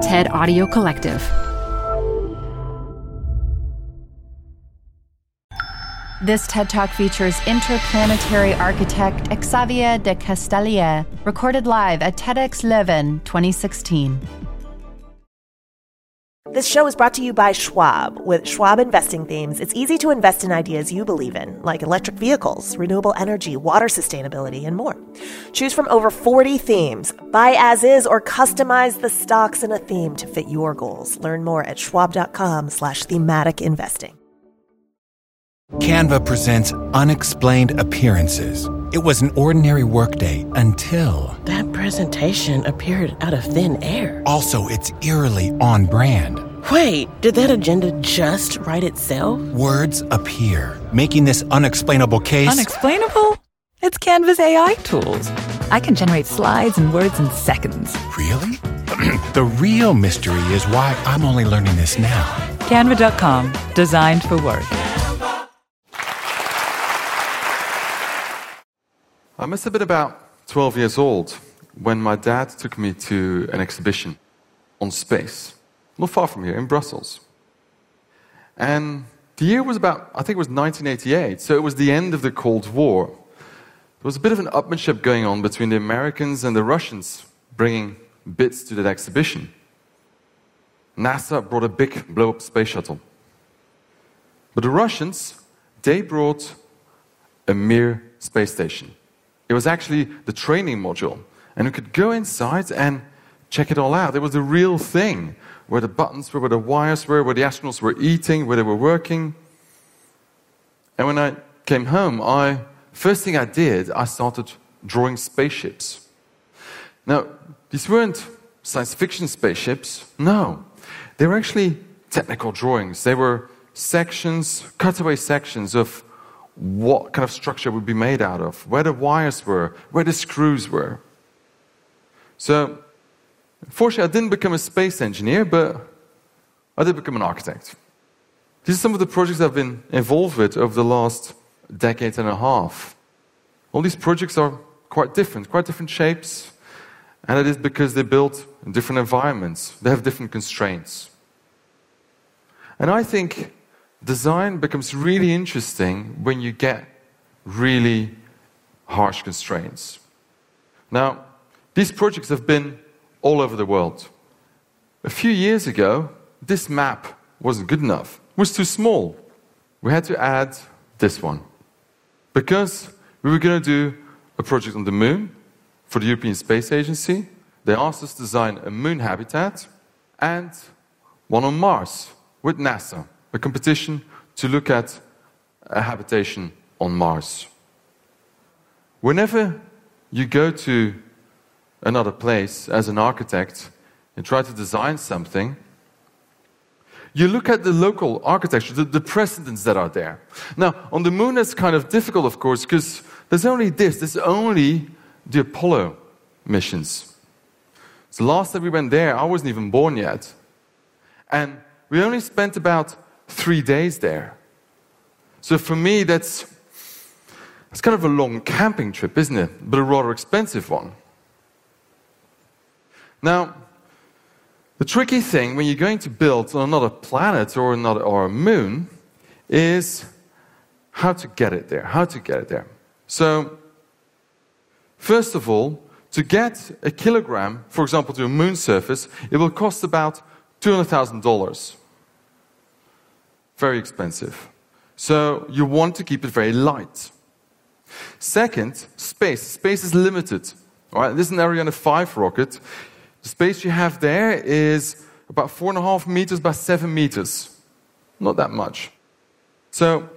TED Audio Collective. This TED Talk features interplanetary architect Xavier De Kestelier, recorded live at TEDx Leuven 2016. This show is brought to you by Schwab. With Schwab investing themes, it's easy to invest in ideas you believe in, like electric vehicles, renewable energy, water sustainability, and more. Choose from over 40 themes. Buy as is or customize the stocks in a theme to fit your goals. Learn more at schwab.com slash thematic investing. Canva presents unexplained appearances. It was an ordinary workday until. That presentation appeared out of thin air. Also, it's eerily on brand. Wait, did that agenda just write itself? Words appear, making this unexplainable case. Unexplainable? It's Canva's AI tools. I can generate slides and words in seconds. Really? the real mystery is why I'm only learning this now. Canva.com, designed for work. I must have been about 12 years old when my dad took me to an exhibition on space, not far from here in Brussels. And the year was about, I think it was 1988, so it was the end of the Cold War. There was a bit of an upmanship going on between the Americans and the Russians, bringing bits to that exhibition. NASA brought a big blow up space shuttle. But the Russians, they brought a Mir space station. It was actually the training module. And you could go inside and check it all out. It was the real thing where the buttons were, where the wires were, where the astronauts were eating, where they were working. And when I came home, I first thing I did, I started drawing spaceships. Now, these weren't science fiction spaceships. No. They were actually technical drawings. They were sections, cutaway sections of what kind of structure would be made out of, where the wires were, where the screws were. So, fortunately, I didn't become a space engineer, but I did become an architect. These are some of the projects I've been involved with over the last decade and a half. All these projects are quite different, quite different shapes, and it is because they're built in different environments, they have different constraints. And I think design becomes really interesting when you get really harsh constraints. Now, these projects have been all over the world. A few years ago, this map wasn't good enough, it was too small. We had to add this one. Because we were going to do a project on the moon for the European Space Agency, they asked us to design a moon habitat and one on Mars with NASA a competition to look at a habitation on Mars. Whenever you go to another place as an architect and try to design something, you look at the local architecture, the, the precedents that are there. Now, on the moon, it's kind of difficult, of course, because there's only this, there's only the Apollo missions. So, last time we went there, I wasn't even born yet. And we only spent about three days there. So for me, that's, that's kind of a long camping trip, isn't it? But a rather expensive one. Now, the tricky thing when you're going to build on another planet or, another, or a moon is how to get it there. How to get it there. So, first of all, to get a kilogram, for example, to a moon surface, it will cost about $200,000 very expensive. So you want to keep it very light. Second, space. Space is limited. All right, this is an Ariane 5 rocket. The space you have there is about four and a half meters by seven meters. Not that much. So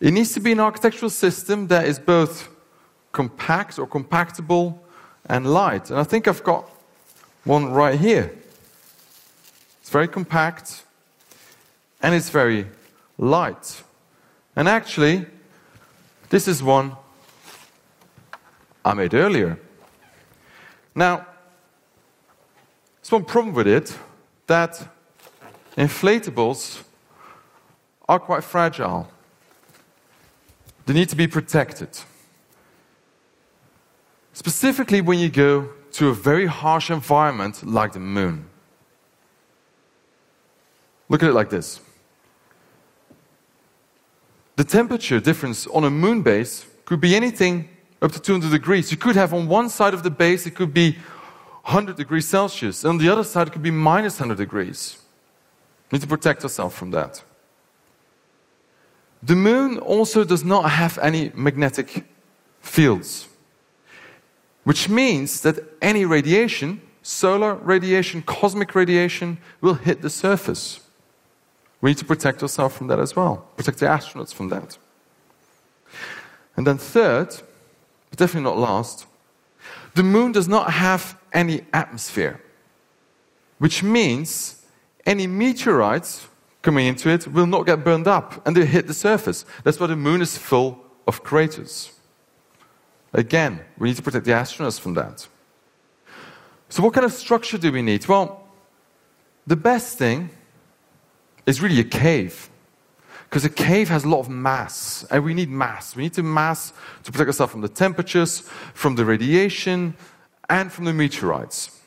it needs to be an architectural system that is both compact or compactable and light. And I think I've got one right here. It's very compact, and it's very light. And actually, this is one I made earlier. Now, there's one problem with it that inflatables are quite fragile. They need to be protected. Specifically, when you go to a very harsh environment like the moon. Look at it like this. The temperature difference on a moon base could be anything up to 200 degrees. You could have on one side of the base, it could be 100 degrees Celsius. And on the other side, it could be minus 100 degrees. We need to protect ourselves from that. The moon also does not have any magnetic fields, which means that any radiation, solar radiation, cosmic radiation, will hit the surface. We need to protect ourselves from that as well, protect the astronauts from that. And then, third, but definitely not last, the moon does not have any atmosphere, which means any meteorites coming into it will not get burned up and they hit the surface. That's why the moon is full of craters. Again, we need to protect the astronauts from that. So, what kind of structure do we need? Well, the best thing is really a cave. Because a cave has a lot of mass, and we need mass. We need to mass to protect ourselves from the temperatures, from the radiation, and from the meteorites.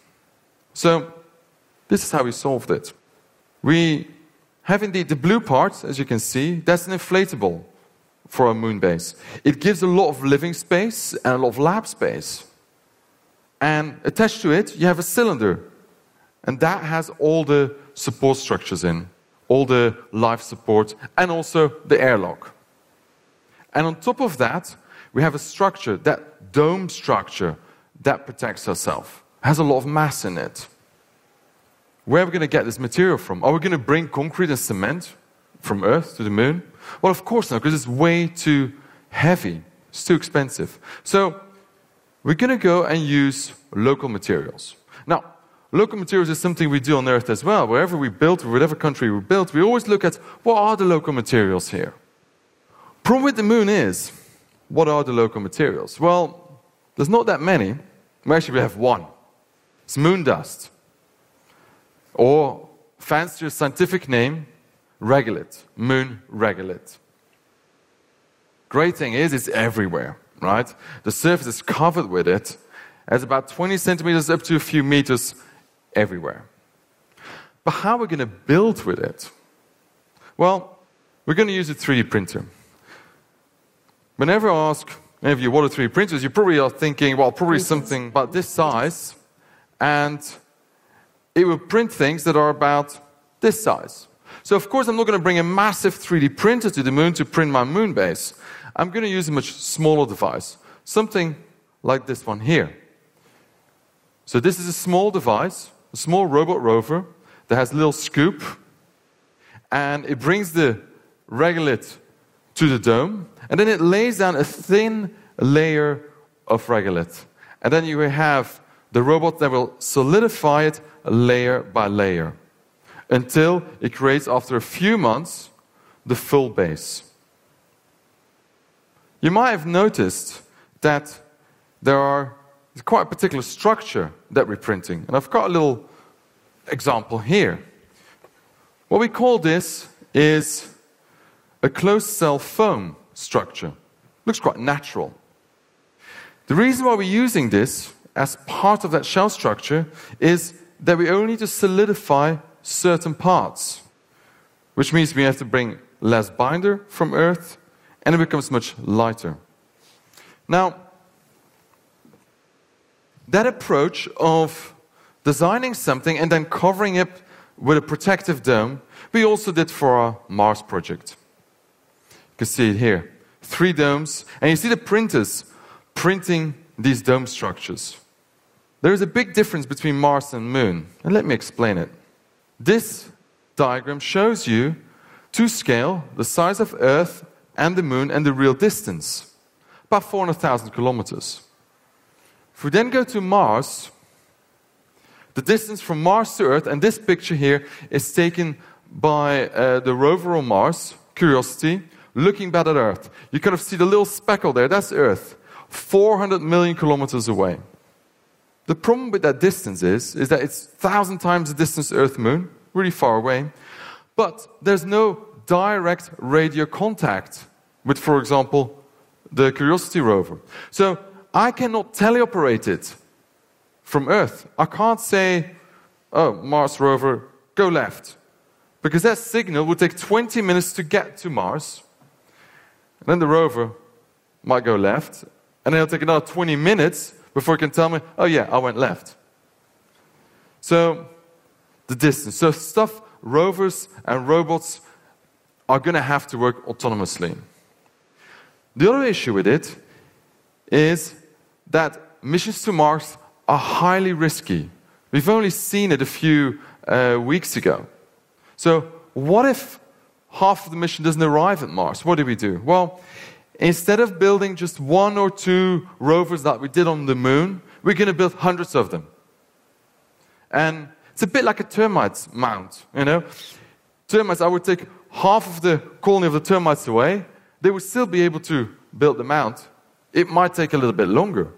So, this is how we solved it. We have indeed the blue part, as you can see, that's an inflatable for a moon base. It gives a lot of living space and a lot of lab space. And attached to it, you have a cylinder, and that has all the support structures in all the life support, and also the airlock. And on top of that, we have a structure, that dome structure, that protects ourselves. Has a lot of mass in it. Where are we going to get this material from? Are we going to bring concrete and cement from Earth to the moon? Well, of course not, because it's way too heavy. It's too expensive. So we're going to go and use local materials. Now, Local materials is something we do on Earth as well. Wherever we build, whatever country we build, we always look at what are the local materials here. Problem with the moon is, what are the local materials? Well, there's not that many. We have one. It's moon dust. Or, fancier scientific name, regolith. Moon regolith. Great thing is, it's everywhere, right? The surface is covered with it. It's about 20 centimeters up to a few meters everywhere. But how are we going to build with it? Well, we're going to use a 3D printer. Whenever I ask any of you what are 3D printers, you probably are thinking, well, probably something about this size, and it will print things that are about this size. So, of course, I'm not going to bring a massive 3D printer to the moon to print my moon base. I'm going to use a much smaller device, something like this one here. So, this is a small device a small robot rover that has a little scoop, and it brings the regolith to the dome, and then it lays down a thin layer of regolith. And then you have the robot that will solidify it layer by layer until it creates, after a few months, the full base. You might have noticed that there are it's quite a particular structure that we're printing. And I've got a little example here. What we call this is a closed cell foam structure. Looks quite natural. The reason why we're using this as part of that shell structure is that we only need to solidify certain parts, which means we have to bring less binder from Earth and it becomes much lighter. Now, that approach of designing something and then covering it with a protective dome, we also did for our Mars project. You can see it here. Three domes, and you see the printers printing these dome structures. There is a big difference between Mars and Moon, and let me explain it. This diagram shows you to scale the size of Earth and the Moon and the real distance, about 400,000 kilometers. If we then go to Mars, the distance from Mars to Earth, and this picture here is taken by uh, the rover on Mars, Curiosity, looking back at Earth. You kind of see the little speckle there, that's Earth, 400 million kilometers away. The problem with that distance is, is that it's 1,000 times the distance Earth Moon, really far away, but there's no direct radio contact with, for example, the Curiosity rover. So I cannot teleoperate it from Earth. I can't say, oh, Mars rover, go left. because that signal would take 20 minutes to get to Mars. And then the rover might go left, and it'll take another 20 minutes before it can tell me, oh yeah, I went left. So, the distance. So, stuff rovers and robots are going to have to work autonomously. The other issue with it is that missions to Mars are highly risky. We've only seen it a few uh, weeks ago. So, what if half of the mission doesn't arrive at Mars? What do we do? Well, instead of building just one or two rovers that we did on the moon, we're going to build hundreds of them. And it's a bit like a termite mound, you know? Termites, I would take half of the colony of the termites away, they would still be able to build the mount. It might take a little bit longer.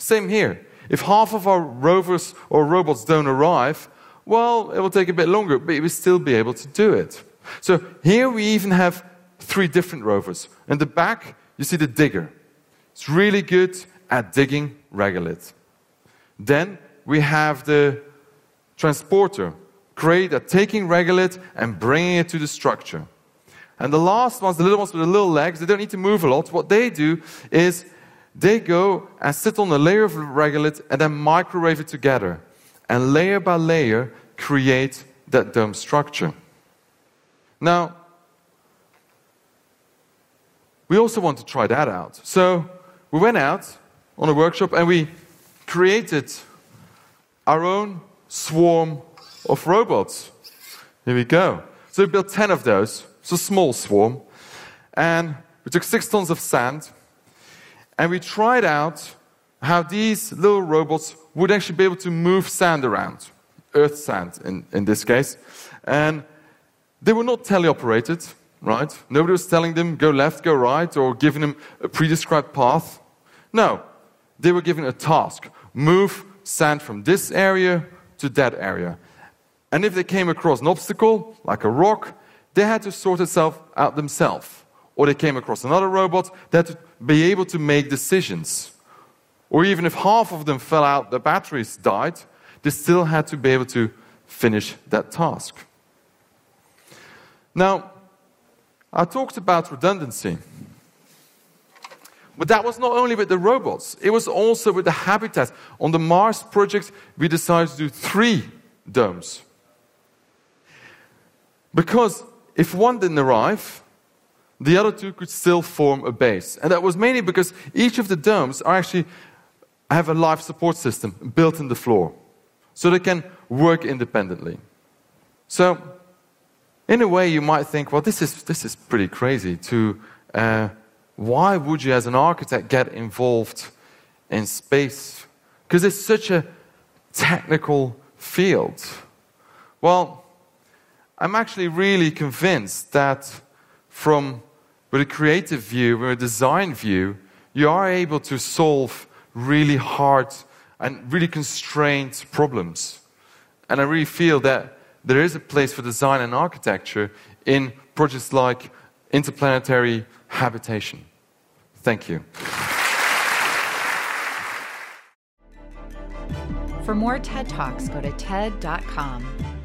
Same here. If half of our rovers or robots don't arrive, well, it will take a bit longer, but we will still be able to do it. So here we even have three different rovers. In the back, you see the digger. It's really good at digging regolith. Then we have the transporter, great at taking regolith and bringing it to the structure. And the last ones, the little ones with the little legs, they don't need to move a lot. What they do is they go and sit on a layer of regolith and then microwave it together. And layer by layer, create that dome structure. Now, we also want to try that out. So we went out on a workshop and we created our own swarm of robots. Here we go. So we built 10 of those. It's a small swarm. And we took six tons of sand and we tried out how these little robots would actually be able to move sand around, earth sand in, in this case. And they were not teleoperated, right? Nobody was telling them go left, go right, or giving them a pre-described path. No, they were given a task move sand from this area to that area. And if they came across an obstacle, like a rock, they had to sort itself out themselves. Or they came across another robot, they had to be able to make decisions. Or even if half of them fell out, the batteries died, they still had to be able to finish that task. Now, I talked about redundancy. But that was not only with the robots, it was also with the habitats. On the Mars project, we decided to do three domes. Because if one didn't arrive, the other two could still form a base. And that was mainly because each of the domes are actually have a life support system built in the floor. So they can work independently. So in a way, you might think, well, this is, this is pretty crazy. To, uh, why would you, as an architect, get involved in space? Because it's such a technical field. Well, I'm actually really convinced that from with a creative view, with a design view, you are able to solve really hard and really constrained problems. And I really feel that there is a place for design and architecture in projects like interplanetary habitation. Thank you. For more TED Talks, go to TED.com.